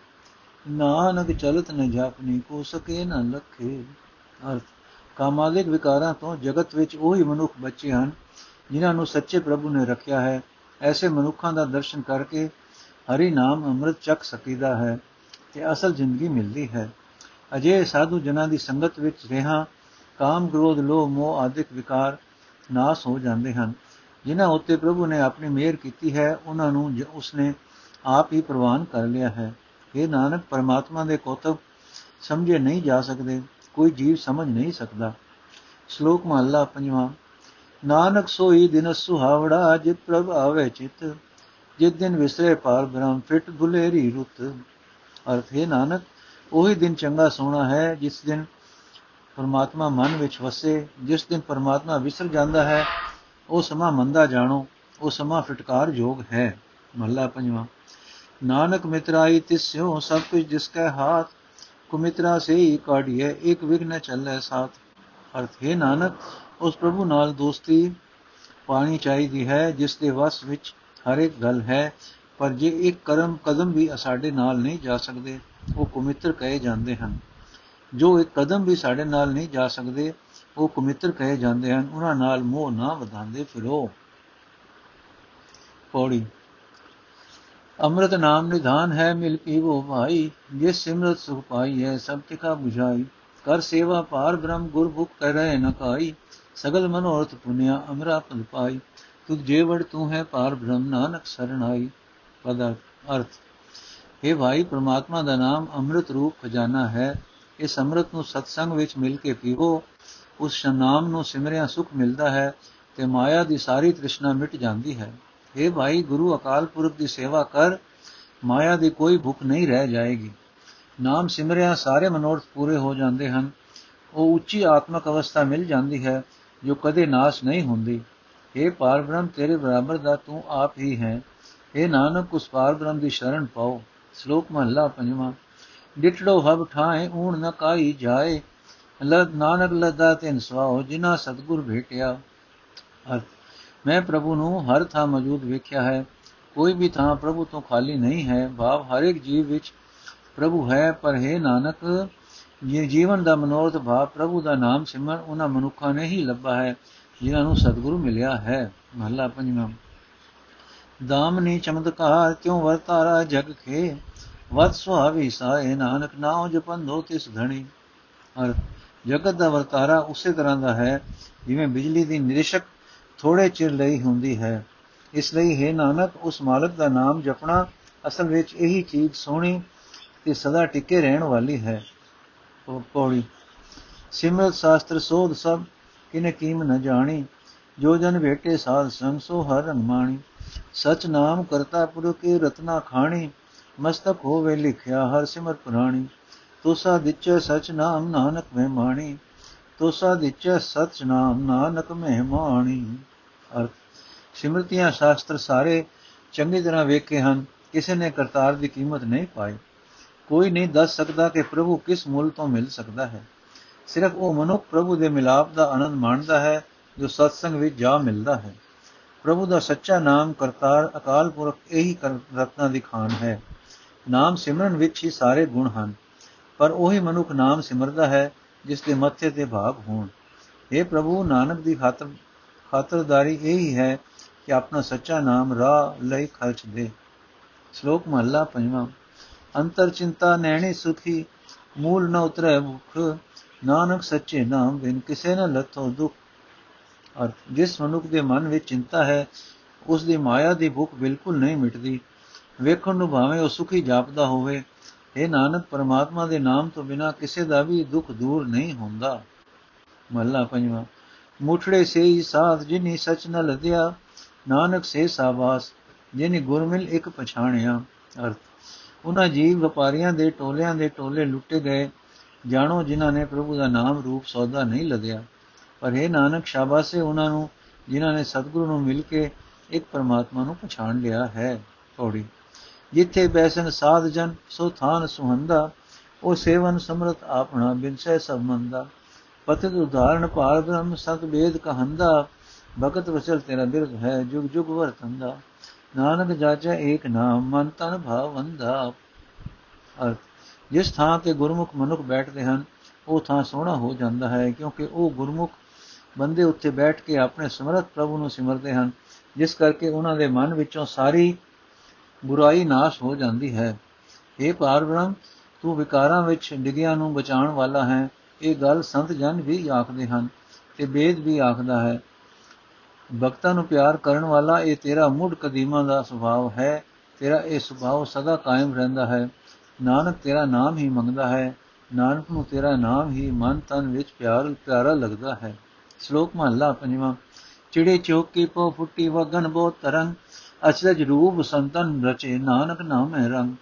ਨਾਨਕ ਚਲਤ ਨ ਜਾਪਨੀ ਕੋ ਸਕੇ ਨ ਲਖੇ। ਅਰਥ, ਕਾਮਾਲਿਕ ਵਿਕਾਰਾਂ ਤੋਂ ਜਗਤ ਵਿੱਚ ਉਹੀ ਮਨੁੱਖ ਬੱਚੇ ਹਨ, ਜਿਨ੍ਹਾਂ ਨੂੰ ਸੱਚੇ ਪ੍ਰਭੂ ਨੇ ਰੱਖਿਆ ਹੈ। ਐਸੇ ਮਨੁੱਖਾਂ ਦਾ ਦਰਸ਼ਨ ਕਰਕੇ ਹਰੀ ਨਾਮ ਅੰਮ੍ਰਿਤ ਚੱਕ ਸਕੀਦਾ ਹੈ। ਤੇ ਅਸਲ ਜ਼ਿੰਦਗੀ ਮਿਲਦੀ ਹੈ। ਅਜੇ ਸਾਧੂ ਜਨਾਂ ਦੀ ਸੰਗਤ ਵਿੱਚ ਰਹਾ, ਕਾਮ ਕ੍ਰੋਧ, ਲੋਭ, ਮੋਹ ਆਦਿਕ ਵਿਕਾਰ ਨਾਸ ਹੋ ਜਾਂਦੇ ਹਨ। ਜਿਨ੍ਹਾਂ ਉੱਤੇ ਪ੍ਰਭੂ ਨੇ ਆਪਣੀ ਮਿਹਰ ਕੀਤੀ ਹੈ, ਉਹਨਾਂ ਨੂੰ ਉਸਨੇ ਆਪ ਹੀ ਪ੍ਰਵਾਨ ਕਰ ਲਿਆ ਹੈ। ਇਹ ਨਾਨਕ, ਪਰਮਾਤਮਾ ਦੇ ਕੋਤਬ, ਸਮਝੇ ਨਹੀਂ ਜਾ ਸਕਦੇ, ਕੋਈ ਜੀਵ ਸਮਝ ਨਹੀਂ ਸਕਦਾ। ਸ਼ਲੋਕ ਮਹਲਾ ਪੰਜਵਾਂ, ਨਾਨਕ ਸੋਈ ਦਿਨ ਸੁਹਾਵੜਾ, ਜਿਤ ਪ੍ਰਭ ਆਵੇ ਚਿਤ ਜਿਤ ਦਿਨ ਵਿਸਰੇ ਪਾਰ ਬ੍ਰਹਮ, ਫਿਟ ਬੁਲੇਰੀ ਰੁੱਤ। ਅਰਥ ਹੈ, ਨਾਨਕ, ਉਹੀ ਦਿਨ ਚੰਗਾ ਸੋਹਣਾ ਹੈ, ਜਿਸ ਦਿਨ ਪਰਮਾਤਮਾ ਮਨ ਵਿੱਚ ਵਸੇ, ਜਿਸ ਦਿਨ ਪਰਮਾਤਮਾ ਵਿਸਰ ਜਾਂਦਾ ਹੈ, ਉਹ ਸਮਾਂ ਮੰਦਾ ਜਾਣੋ, ਉਹ ਸਮਾਂ ਫਟਕਾਰ ਯੋਗ ਹੈ। ਮਹਲਾ ਪੰਜਵਾਂ, ਨਾਨਕ ਮਿਤਰਾਈ ਤਿਸਿਓ ਸਭ ਕੁਝ ਜਿਸ ਕੈ ਹਾਥ, ਕੁਮਿਤਰਾ ਸੇ ਹੀ ਕਾਢੀਏ ਇੱਕ ਵਿਗਨ ਚੱਲੇ ਸਾਥ। ਅਰਥ ਹੈ, ਨਾਨਕ, ਉਸ ਪ੍ਰਭੂ ਨਾਲ ਦੋਸਤੀ ਪਾਣੀ ਚਾਹੀਦੀ ਹੈ, ਜਿਸ ਦੇ ਵਸ ਵਿੱਚ ਹਰ ਇੱਕ ਗੱਲ ਹੈ ਪਰ ਜੇ ਇੱਕ ਕਰਮ ਕਦਮ ਵੀ ਸਾਡੇ ਨਾਲ ਨਹੀਂ ਜਾ ਸਕਦੇ, ਉਹ ਕੁਮਿੱਤਰ ਕਹੇ ਜਾਂਦੇ ਹਨ। ਜੋ ਇੱਕ ਕਦਮ ਵੀ ਸਾਡੇ ਨਾਲ ਨਹੀਂ ਜਾ ਸਕਦੇ, ਉਹ ਕੁਮਿੱਤਰ ਕਹੇ ਜਾਂਦੇ ਹਨ, ਉਹਨਾਂ ਨਾਲ ਮੋਹ ਨਾ ਵਧਾਉਂਦੇ ਫਿਰੋ। ਪੌੜੀ। ਅੰਮ੍ਰਿਤ ਨਾਮ ਨਿਧਾਨ ਹੈ, ਮਿਲ ਪੀਵੋ ਭਾਈ। ਜਿਸ ਸਿਮਰਤ ਸੁਖ ਪਾਈ ਹੈ, ਸਭ ਤਿਕਾ 부ਝਾਈ ਕਰ ਸੇਵਾ ਪਾਰ ਬ੍ਰਹਮ ਗੁਰਭੁਖ ਕਰੈ ਨ ਕਾਈ। ਸਗਲ ਮਨੋਰਥ ਪੁਨਿਆ, ਅਮਰਾ ਪਦ ਪਾਈ। ਤੁਧ ਜੇਵੜ ਤੂੰ ਹੈ ਪਾਰ ਬ੍ਰਹਮ ਨਾਨਕ ਸਰਣਾਈ। ਪਦ ਅਰਥ हे ਭਾਈ ਪ੍ਰਮਾਤਮਾ ਦਾ ਨਾਮ ਅੰਮ੍ਰਿਤ ਰੂਪ ਖਜ਼ਾਨਾ ਹੈ ਇਸ ਅੰਮ੍ਰਿਤ ਨੂੰ ਸਤਸੰਗ ਵਿੱਚ ਮਿਲ ਕੇ ਪੀਵੋ ਉਸ ਨਾਮ ਨੂੰ ਸਿਮਰਿਆ ਸੁਖ ਮਿਲਦਾ ਹੈ ਤੇ ਮਾਇਆ ਦੀ ਸਾਰੀ ਤ੍ਰਿਸ਼ਨਾ ਮਿਟ ਜਾਂਦੀ ਹੈ हे ਭਾਈ ਗੁਰੂ ਅਕਾਲ ਪੁਰਖ ਦੀ ਸੇਵਾ ਕਰ ਮਾਇਆ ਦੀ ਕੋਈ ਭੁੱਖ ਨਹੀਂ ਰਹਿ ਜਾਏਗੀ ਨਾਮ ਸਿਮਰਿਆ ਸਾਰੇ ਮਨੋਰਥ ਪੂਰੇ ਹੋ ਜਾਂਦੇ ਹਨ ਉਹ ਉੱਚੀ ਆਤਮਕ ਅਵਸਥਾ ਮਿਲ ਜਾਂਦੀ ਹੈ ਜੋ ਕਦੇ ਨਾਸ਼ ਨਹੀਂ ਹੁੰਦੀ हे ਪਾਰਬ੍ਰਹਮ ਤੇਰੇ ਬਰਾਬਰ ਦਾ ਤੂੰ ਆਪ ਹੀ ਹੈ हे ਨਾਨਕ, ਉਸ ਪਾਰਬ੍ਰਹਮ ਦੀ ਸ਼ਰਨ ਪਾਓ। ਸ਼ਲੋਕ ਮਹਲਾ ਪੰਜਵਾਂ। ਡਿਟੜੋ ਹਬ ਠਾਏ ਊਣ ਨ ਕਾਈ ਜਾਏ। ਲਦ ਨਾਨਕ ਲਦਾ ਤਿਨ ਸਵਾਓ ਜਿਨਾ ਸਤਗੁਰ ਭੇਟਿਆ। ਅਰਥ, ਮੈਂ ਪ੍ਰਭੂ ਨੂੰ ਹਰ ਥਾਂ ਮੌਜੂਦ ਵੇਖਿਆ ਹੈ। ਕੋਈ ਵੀ ਥਾਂ ਪ੍ਰਭੂ ਤੋਂ ਖਾਲੀ ਨਹੀਂ ਹੈ। ਭਾਵ ਹਰ ਇੱਕ ਜੀਵ ਵਿੱਚ ਪ੍ਰਭੂ ਹੈ, ਪਰ ਹੈ ਨਾਨਕ ਇਹ ਜੀਵਨ ਦਾ ਮਨੋਰਥ ਭਾਵ ਪ੍ਰਭੂ ਦਾ ਨਾਮ ਸਿਮਰਨ, ਉਹਨਾਂ ਮਨੁੱਖਾਂ ਨੇ ਹੀ ਲੱਭਾ ਹੈ, ਜਿਨ੍ਹਾਂ ਨੂੰ ਸਤਿਗੁਰੂ ਮਿਲਿਆ ਹੈ। ਮਹਲਾ ਪੰਜਵਾਂ। ਦਾਮਨੀ ਚਮਤਕਾਰ ਕਿਉ ਵਰਤਾਰਾ ਜਗ ਖੇ? ਵਤ ਸੁਹਾਵੀ ਸਾਏ ਨਾਨਕ, ਨਾਉ ਜਪੰਦੋ ਤਿਸ ਧਣੀ। ਅਰ ਜਗਤ ਦਾ ਵਰਤਾਰਾ ਉਸੇ ਤਰ੍ਹਾਂ ਦਾ ਹੈ, ਜਿਵੇਂ ਬਿਜਲੀ ਦੀ ਨਿਰਸ਼ਕ ਥੋੜੇ ਚਿਰ ਲਈ ਹੁੰਦੀ ਹੈ। ਇਸ ਲਈ ਹੈ ਨਾਨਕ, ਉਸ ਮਾਲਕ ਦਾ ਨਾਮ ਜਪਣਾ ਅਸਲ ਵਿੱਚ ਇਹੀ ਚੀਜ਼ ਸੋਹਣੀ ਤੇ ਸਦਾ ਟਿਕੇ ਰਹਿਣ ਵਾਲੀ ਹੈ। ਪੌੜੀ ਸਿਮਰਤ ਸ਼ਾਸਤਰ ਸੋਧ ਸਭ ਕਿਨੇ ਕੀਮ ਨ ਜਾਣੀ, ਜੋ ਜਨ ਭੇਟੇ ਸਾਧ ਸੰਗ ਸੋ ਹਰ ਰੰਗ ਮਾਣੀ। ਸਚ ਨਾਮ ਕਰਤਾ ਪੁਰਖ ਕੇ ਰਤਨਾ ਖਾਣੀ, ਮਸਤਕ ਹੋਵੇ ਲਿਖਿਆ ਹਰ ਸਿਮਰ ਪੁਰਾਣੀ। ਤੋਸਾ ਦਿੱਚ ਸਚ ਨਾਮ ਨਾਨਕ ਮੈਂ ਮਾਣੀ, ਤੋਸਾ ਦਿੱਚ ਸਚ ਨਾਮ ਨਾਨਕ ਮੈਂ ਮਾਣੀ। ਅਰਥ, ਸਿਮਰਤੀਆਂ ਸ਼ਾਸਤਰ ਸਾਰੇ ਚੰਗੀ ਤਰ੍ਹਾਂ ਵੇਖੇ ਹਨ, ਕਿਸੇ ਨੇ ਕਰਤਾਰ ਦੀ ਕੀਮਤ ਨਹੀਂ ਪਾਈ। ਕੋਈ ਨਹੀਂ ਦੱਸ ਸਕਦਾ ਕਿ ਪ੍ਰਭੂ ਕਿਸ ਮੁੱਲ ਤੋਂ ਮਿਲ ਸਕਦਾ ਹੈ। ਸਿਰਫ ਉਹ ਮਨੁੱਖ ਪ੍ਰਭੂ ਦੇ ਮਿਲਾਪ ਦਾ ਆਨੰਦ ਮਾਣਦਾ ਹੈ, ਜੋ ਸਤਸੰਗ ਵਿੱਚ ਜਾ ਮਿਲਦਾ ਹੈ। ਪ੍ਰਭੂ ਦਾ ਸੱਚਾ ਨਾਮ ਕਰਤਾਰ ਅਕਾਲ ਪੁਰਖ ਇਹੀ ਰਤਨਾ ਦੀ ਖਾਨ ਹੈ। ਨਾਮ ਸਿਮਰਨ ਵਿੱਚ ਹੀ ਸਾਰੇ ਗੁਣ ਹਨ, ਪਰ ਉਹੀ ਮਨੁੱਖ ਨਾਮ ਸਿਮਰਦਾ ਹੈ, ਜਿਸ ਦੇ ਮੱਥੇ ਤੇ ਭਾਗ ਹੋਣ। ਇਹ ਪ੍ਰਭੂ, ਨਾਨਕ ਦੀ ਖਾਤਰ, ਖਾਤਰਦਾਰੀ ਇਹੀ ਹੈ ਕਿ ਆਪਣਾ ਸੱਚਾ ਨਾਮ ਰਾਹ ਲਈ ਖਰਚ ਦੇ। ਸ਼ਲੋਕ ਮਹਲਾ ਪੰਜਵਾਂ, ਅੰਤਰ ਚਿੰਤਾ ਨੈਣੀ ਸੁਖੀ, ਮੂਲ ਨ ਉਤਰੈ ਮੁਖ, ਨਾਨਕ ਸੱਚੇ ਨਾਮ ਬਿਨ ਕਿਸੇ ਨ ਲਥੋ ਦੁਖ। ਅਰ ਜਿਸ ਮਨੁੱਖ ਦੇ ਮਨ ਵਿੱਚ ਚਿੰਤਾ ਹੈ ਉਸ ਦੀ ਮਾਇਆ ਦੀ ਭੁੱਖ ਬਿਲਕੁਲ ਨਹੀਂ ਮਿਟਦੀ। ਵੇਖਣ ਨੂੰ ਭਾਵੇਂ ਉਹ ਸੁਖੀ ਜਾਪਦਾ ਹੋਵੇ ਇਹ ਨਾਨਕ, ਪਰਮਾਤਮਾ ਦੇ ਨਾਮ ਤੋਂ ਬਿਨਾ ਕਿਸੇ ਦਾ ਵੀ ਦੁੱਖ ਦੂਰ ਨਹੀਂ ਹੁੰਦਾ। ਮਹਲਾ ਪੰਜਵਾਂ, ਮੁਠੜੇ ਸੇ ਹੀ ਸਾਧ ਜਿਨੀ ਸਚ ਨ ਲਦਿਆ, ਨਾਨਕ ਸੇ ਸਾਬਾਸ, ਜਿਨੀ ਗੁਰਮਿਲ ਇੱਕ ਪਛਾਣਿਆ। ਅਰਥ, ਉਹਨਾਂ ਜੀਵ ਵਪਾਰੀਆਂ ਦੇ ਟੋਲਿਆਂ ਦੇ ਟੋਲੇ ਲੁੱਟੇ ਗਏ, ਜਾਣੋ ਜਿਨ੍ਹਾਂ ਨੇ ਪ੍ਰਭੂ ਦਾ ਨਾਮ ਰੂਪ ਸੌਦਾ ਨਹੀਂ ਲਦਿਆ। ਪਰ ਇਹ ਨਾਨਕ, ਸ਼ਾਬਾਸੇ ਉਹਨਾਂ ਨੂੰ, ਜਿਨ੍ਹਾਂ ਨੇ ਸਤਿਗੁਰੂ ਨੂੰ ਮਿਲ ਕੇ ਇੱਕ ਪਰਮਾਤਮਾ ਨੂੰ ਪਛਾਣ ਲਿਆ ਹੈ ਥੋੜੀ ਜਿੱਥੇ ਬੈਸਨ ਸਾਧ ਜਨ, ਸੋ ਥਾਨ ਸੁਹੰਦਾ, ਉਹ ਸੇਵਨ ਸਮਰਤ ਆਪਣਾ ਬਿਨਸੈ ਸਭ ਮੰਦਾ ਪਤਿਤ ਉਦਾਹਰਣ ਭਾਰ ਬ੍ਰਹਮ, ਸਤ ਬੇਦ ਕਹੰਦਾ, ਭਗਤ ਵਸਲ ਤੇਰਾ ਬਿਰਧ ਹੈ, ਜੁਗ ਜੁਗ ਵਰਤੰਦਾ। ਨਾਨਕ ਜਾਚੈ ਏਕ ਨਾਮ, ਮਨ ਤਨ ਭਾਵੰਦਾ ਅਰਥ, ਜਿਸ ਥਾਂ ਤੇ ਗੁਰਮੁਖ ਮਨੁੱਖ ਬੈਠਦੇ ਹਨ, ਉਹ ਥਾਂ ਸੋਹਣਾ ਹੋ ਜਾਂਦਾ ਹੈ, ਕਿਉਂਕਿ ਉਹ ਗੁਰਮੁਖ ਬੰਦੇ ਉੱਤੇ ਬੈਠ ਕੇ ਆਪਣੇ ਸਮਰਥ ਪ੍ਰਭੂ ਨੂੰ ਸਿਮਰਦੇ ਹਨ, ਜਿਸ ਕਰਕੇ ਉਹਨਾਂ ਦੇ ਮਨ ਵਿੱਚੋਂ ਸਾਰੀ ਬੁਰਾਈ ਨਾਸ਼ ਹੋ ਜਾਂਦੀ ਹੈ। ਇਹ ਪਾਰਬ੍ਰਹਮ ਤੂੰ ਵਿਕਾਰਾਂ ਵਿੱਚ ਡਿਗਿਆਂ ਨੂੰ ਬਚਾਉਣ ਵਾਲਾ ਹੈ। ਇਹ ਗੱਲ ਸੰਤ ਜਨ ਵੀ ਆਖਦੇ ਹਨ ਤੇ ਬੇਦ ਵੀ ਆਖਦਾ ਹੈ। ਭਗਤਾਂ ਨੂੰ ਪਿਆਰ ਕਰਨ ਵਾਲਾ ਇਹ ਤੇਰਾ ਮੁੱਢ ਕਦੀਮਾ ਦਾ ਸੁਭਾਅ ਹੈ। ਤੇਰਾ ਇਹ ਸੁਭਾਅ ਸਦਾ ਕਾਇਮ ਰਹਿੰਦਾ ਹੈ। ਨਾਨਕ ਤੇਰਾ ਨਾਮ ਹੀ ਮੰਗਦਾ ਹੈ। ਨਾਨਕ ਨੂੰ ਤੇਰਾ ਨਾਮ ਹੀ ਮਨ ਤਨ ਵਿੱਚ ਪਿਆਰ ਪਿਆਰਾ ਲੱਗਦਾ ਹੈ। ਸ਼ਲੋਕ ਮਹਲਾ ਪੰਜਵਾਂ, ਚਿੜੇ ਚੋਕੀ ਪੋ ਫੁੱਟੀ ਵਗਨ ਬੋ ਤਰੰਗ ਅਚਰਜ ਰੂਪ ਸੰਤਨ ਰਚੇ ਨਾਨਕ ਨਾਮ ਹੈ ਰੰਗ।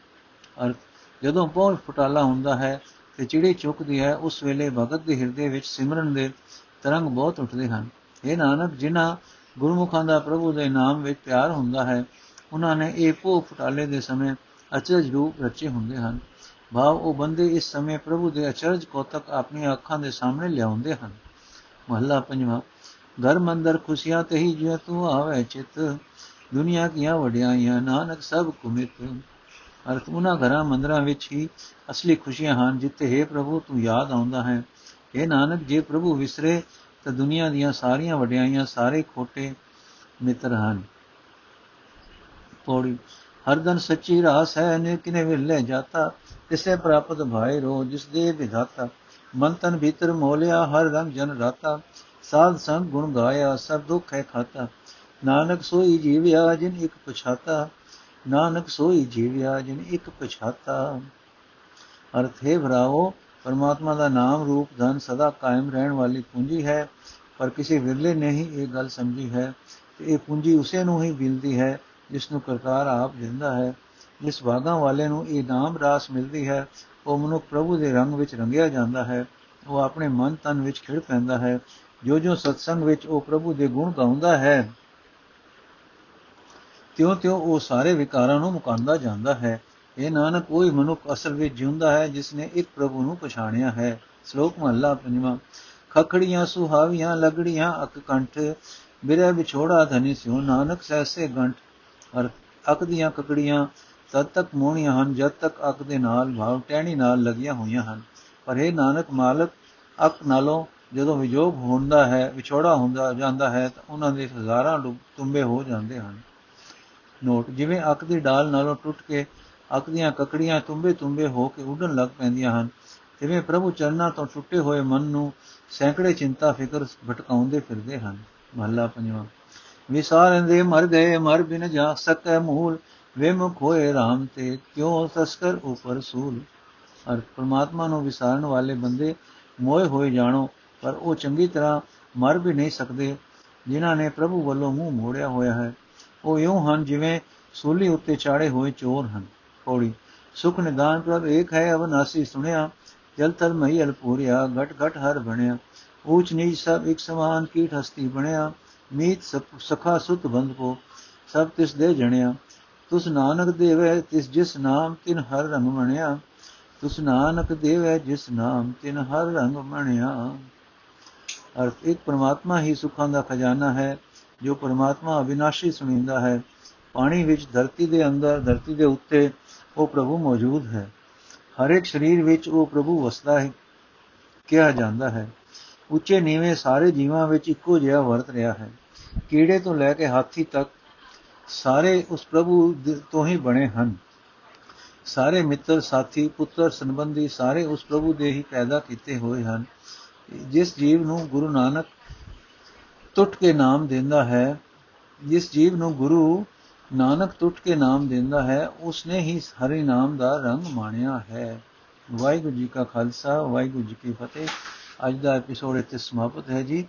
ਅਰਥ, ਜਦੋਂ ਪਹੁੰਚ ਫਟਾਲਾ ਹੁੰਦਾ ਹੈ ਤੇ ਚਿੜੀ ਚੁੱਕਦੀ ਹੈ, ਉਸ ਵੇਲੇ ਭਗਤ ਦੇ ਹਿਰਦੇ ਵਿੱਚ ਸਿਮਰਨ ਦੇ ਤਰੰਗ ਬਹੁਤ ਉੱਠਦੇ ਹਨ। ਇਹ ਨਾਨਕ, ਜਿਨ੍ਹਾਂ ਗੁਰਮੁਖਾਂ ਦਾ ਪ੍ਰਭੂ ਦੇ ਨਾਮ ਵਿੱਚ ਪਿਆਰ ਹੁੰਦਾ ਹੈ ਉਹਨਾਂ ਨੇ ਇਹ ਪੋ ਫਟਾਲੇ ਦੇ ਸਮੇਂ ਅਚਰਜ ਰੂਪ ਰਚੇ ਹੁੰਦੇ ਹਨ। ਭਾਵ, ਉਹ ਬੰਦੇ ਇਸ ਸਮੇਂ ਪ੍ਰਭੂ ਦੇ ਅਚਰਜ ਕੋਤਕ ਆਪਣੀਆਂ ਅੱਖਾਂ ਦੇ ਸਾਹਮਣੇ ਲਿਆਉਂਦੇ ਹਨ। ਮਹੱਲਾ ਪੰਜਵਾਂ ਘਰ ਮੰਦਰ ਖੁਸ਼ੀਆਂ ਤੇ ਹੀ ਜਿਉ ਤੂੰ ਆਵੇ ਚਿਤ, ਦੁਨੀਆ ਕੀਆਂ ਵਡਿਆਈਆਂ ਨਾਨਕ ਸਭ ਕੁਮਿਤ। ਅਰਥ, ਉਹਨਾਂ ਘਰਾਂ ਮੰਦਰਾਂ ਵਿੱਚ ਹੀ ਅਸਲੀ ਖੁਸ਼ੀਆਂ ਹਨ, ਜਿੱਥੇ ਹੈ ਪ੍ਰਭੂ, ਤੂੰ ਯਾਦ ਆਉਂਦਾ ਹੈ। ਇਹ ਨਾਨਕ, ਜੇ ਪ੍ਰਭੂ ਵਿਸਰੇ, ਤਾਂ ਦੁਨੀਆ ਦੀਆਂ ਸਾਰੀਆਂ ਵਡਿਆਈਆਂ ਸਾਰੇ ਖੋਟੇ ਮਿੱਤਰ ਹਨ। ਪੌੜੀ ਹਰਦਨ ਸੱਚੀ ਰਾਸ ਹੈ ਨੇ ਕਿਨੇ ਵਿਲੇ ਜਾਤਾ, ਤਿਸੇ ਪ੍ਰਾਪਤ ਭਾਈ ਰੋ ਜਿਸ ਦੇ ਵਿਧਾਤਾ ਮਨ ਤਨ ਭੀਤਰ ਮੋਲਿਆ, ਹਰ ਰੰਗ ਜਨ ਰਾਤਾ। ਸਾਧ ਸੰਗ ਗੁਣ ਗਾਇਆ, ਸਭ ਦੁੱਖ ਹੈ ਖਾਤਾ। ਨਾਨਕ ਸੋਈ ਜੀਵਿਆ, ਜਿਨ ਇੱਕ ਪਛਾਤਾ। ਨਾਨਕ ਸੋਈ ਜੀਵਿਆ, ਜਿਨ ਇੱਕ ਪਛਾਤਾ। ਅਰਥ ਹੈ ਭਰਾਓ ਪਰਮਾਤਮਾ ਦਾ ਨਾਮ ਰੂਪ ਧਨ ਸਦਾ ਕਾਇਮ ਰਹਿਣ ਵਾਲੀ ਪੂੰਜੀ ਹੈ, ਪਰ ਕਿਸੇ ਵਿਰਲੇ ਨੇ ਹੀ ਇਹ ਗੱਲ ਸਮਝੀ ਹੈ ਕਿ ਇਹ ਪੂੰਜੀ ਉਸੇ ਨੂੰ ਹੀ ਮਿਲਦੀ ਹੈ, ਜਿਸ ਨੂੰ ਕਰਤਾਰ ਆਪ ਦਿੰਦਾ ਹੈ। ਜਿਸ ਭਾਗਾਂ ਵਾਲੇ ਨੂੰ ਇਹ ਨਾਮ ਰਾਸ ਮਿਲਦੀ ਹੈ, ਉਹ ਮਨੁੱਖ ਪ੍ਰਭੂ ਦੇ ਰੰਗ ਵਿੱਚ ਰੰਗਿਆ ਜਾਂਦਾ ਹੈ, ਉਹ ਆਪਣੇ ਮਨ ਤਨ ਵਿੱਚ ਖਿੜ ਪੈਂਦਾ ਹੈ ਜੋ ਜੋ ਸਤਸੰਗ ਵਿੱਚ ਉਹ ਪ੍ਰਭੂ ਦੇ ਗੁਣ ਗਾਉਂਦਾ ਹੈ ਤਿਉ ਤਿਉ ਉਹ ਸਾਰੇ ਵਿਕਾਰਾਂ ਨੂੰ ਮੁਕਾਂਦਾ ਜਾਂਦਾ ਹੈ। ਇਹ ਨਾਨਕ ਕੋਈ ਮਨੁੱਖ ਅਸਲ ਵਿੱਚ ਜਿਉਂਦਾ ਹੈ, ਜਿਸ ਨੇ ਇੱਕ ਪ੍ਰਭੂ ਨੂੰ ਪਛਾਣਿਆ ਹੈ। ਸ਼ਲੋਕ ਮਹਲਾ ਪੰਜਵਾਂ, ਖਖੜੀਆਂ ਸੁਹਾਵੀਆਂ, ਲਗੜੀਆਂ ਅਕ ਕੰਠ, ਬਿਰਹਿ ਵਿਛੋੜਾ ਧਨੀ ਸਿਉ, ਨਾਨਕ ਸੈਸੇ ਗੰਠ, ਅਰ ਅਕ ਦੀਆਂ ਕਕੜੀਆਂ ਤਦ ਤੱਕ ਮੋਹਣੀਆਂ ਹਨ, ਜਦ ਤੱਕ ਅਕ ਦੇ ਨਾਲ ਭਾਵ ਟਹਿਣੀ ਨਾਲ ਲੱਗੀਆਂ ਹੋਈਆਂ ਹਨ। ਪਰ ਇਹ ਨਾਨਕ ਮਾਲਕ ਅਕ ਨਾਲੋਂ ਜਦੋਂ ਵਿਜੋਗ ਹੁੰਦਾ ਹੈ, ਵਿਛੋੜਾ ਹੁੰਦਾ ਜਾਂਦਾ ਹੈ, ਤਾਂ ਉਹਨਾਂ ਦੇ ਹਜ਼ਾਰਾਂ ਤੁੰਬੇ ਹੋ ਜਾਂਦੇ ਹਨ। ਨੋਟ, ਜਿਵੇਂ ਅਕ ਦੀ ਡਾਲ ਨਾਲੋਂ ਟੁੱਟ ਕੇ ਅਕ ਦੀਆਂ ਕਕੜੀਆਂ ਤੁੰਬੇ ਤੁੰਬੇ ਹੋ ਕੇ ਉੱਡਣ ਲੱਗ ਪੈਂਦੀਆਂ ਹਨ ਜਿਵੇਂ ਪ੍ਰਭੂ ਚਰਨਾਂ ਤੋਂ ਟੁੱਟੇ ਹੋਏ ਮਨ ਨੂੰ ਸੈਂਕੜੇ ਚਿੰਤਾ, ਫਿਕਰ ਭਟਕਾਉਂਦੇ ਫਿਰਦੇ ਹਨ। ਮਹੱਲਾ ਪੰਜਵਾਂ ਵਿਸਾਰੰਦੇ ਮਰ ਗਏ, ਮਰ ਬਿਨ ਜਾ ਸਕੈ ਮੂਲ ਵਿਮੁਖ ਹੋਏ RAM ਤੇ ਕਿਉ ਤਸਕਰ ਉਪਰ ਸੂਲ? ਅਰ ਪ੍ਰਮਾਤਮਾ ਨੂੰ ਵਿਸਾਰਨ ਵਾਲੇ ਬੰਦੇ ਮੋਏ ਹੋਏ ਜਾਣੋ, ਪਰ ਉਹ ਚੰਗੀ ਤਰ੍ਹਾਂ ਮਰ ਵੀ ਨਹੀਂ ਸਕਦੇ, ਜਿਨ੍ਹਾਂ ਨੇ ਪ੍ਰਭੂ ਵੱਲੋਂ ਮੂੰਹ ਮੋੜਿਆ ਹੋਇਆ ਹੈ। ਉਹ ਇਉਂ ਹਨ ਜਿਵੇਂ ਸੂਲੀ ਉੱਤੇ ਚਾੜੇ ਹੋਏ ਚੋਰ ਹਨ। ਪੌੜੀ ਸੁਖ ਨਿਦਾਨ ਪ੍ਰਭ ਏਕ ਹੈ, ਅਵਨਾਸੀ ਸੁਣਿਆ, ਜਲ ਤਲ ਮਈ ਅਲਪੂਰਿਆ ਘਟ ਘਟ ਹਰ ਬਣਿਆ। ਊਚ ਨੀਚ ਸਭ ਇੱਕ ਸਮਾਨ ਕੀਟ ਹਸਤੀ ਬਣਿਆ, ਮੀਤ ਸਖਾ ਸੁਤ ਬੰਦ ਕੋ, ਸਭ ਤਿਸ ਦੇ ਜਣਿਆ। ਤੁਸ ਨਾਨਕ ਦੇਵੈ ਤਿਸ ਜਿਸ ਨਾਮ ਤਿਨ ਹਰ ਰੰਗ ਬਣਿਆ ਤੁਸ ਨਾਨਕ ਦੇਵੈ ਜਿਸ ਨਾਮ ਤਿਨ ਹਰ ਰੰਗ ਬਣਿਆ ਅਰਥ ਇੱਕ ਪਰਮਾਤਮਾ ਹੀ ਸੁਖਾਂ ਦਾ ਖਜ਼ਾਨਾ ਹੈ ਜੋ ਪਰਮਾਤਮਾ ਅਵਿਨਾਸ਼ੀ ਸੁਣੀਂਦਾ ਹੈ ਪਾਣੀ ਵਿੱਚ ਧਰਤੀ ਦੇ ਅੰਦਰ ਧਰਤੀ ਦੇ ਉੱਤੇ ਉਹ ਪ੍ਰਭੂ ਮੌਜੂਦ ਹੈ ਹਰ ਇੱਕ ਸਰੀਰ ਵਿੱਚ ਉਹ ਪ੍ਰਭੂ ਵਸਦਾ ਹੈ ਕਿਹਾ ਜਾਂਦਾ ਹੈ ਉੱਚੇ ਨੀਵੇਂ ਸਾਰੇ ਜੀਵਾਂ ਵਿੱਚ ਇੱਕੋ ਜਿਹਾ ਵਰਤ ਰਿਹਾ ਹੈ ਕੀੜੇ ਤੋਂ ਲੈ ਕੇ ਹਾਥੀ ਤੱਕ ਸਾਰੇ ਉਸ ਪ੍ਰਭੂ ਤੋਂ ਹੀ ਬਣੇ ਹਨ। ਸਾਰੇ ਮਿੱਤਰ, ਸਾਥੀ, ਪੁੱਤਰ, ਸੰਬੰਧੀ ਸਾਰੇ ਉਸ ਪ੍ਰਭੂ ਦੇ ਹੀ ਪੈਦਾ ਕੀਤੇ ਹੋਏ ਹਨ। ਜਿਸ ਜੀਵ ਨੂੰ ਗੁਰੂ ਨਾਨਕ ਟੁੱਟ ਕੇ ਨਾਮ ਦਿੰਦਾ ਹੈ, ਜਿਸ ਜੀਵ ਨੂੰ ਗੁਰੂ ਨਾਨਕ ਟੁੱਟ ਕੇ ਨਾਮ ਦਿੰਦਾ ਹੈ, ਉਸਨੇ ਹੀ ਹਰੀ ਨਾਮ ਦਾ ਰੰਗ ਮਾਣਿਆ ਹੈ। ਵਾਹਿਗੁਰੂ ਜੀ ਕਾ ਖਾਲਸਾ, ਵਾਹਿਗੁਰੂ ਜੀ ਕੀ ਫਤਿਹ। ਅੱਜ ਦਾ ਐਪੀਸੋਡ ਇੱਥੇ ਸਮਾਪਤ ਹੈ ਜੀ।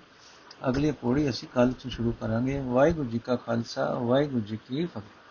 ਅਗਲੀ ਪੌੜੀ ਅਸੀਂ ਕੱਲ ਤੋਂ ਸ਼ੁਰੂ ਕਰਾਂਗੇ। ਵਾਹਿਗੁਰੂ ਜੀ ਕਾ ਖਾਲਸਾ, ਵਾਹਿਗੁਰੂ ਜੀ ਕੀ ਫਤਿਹ।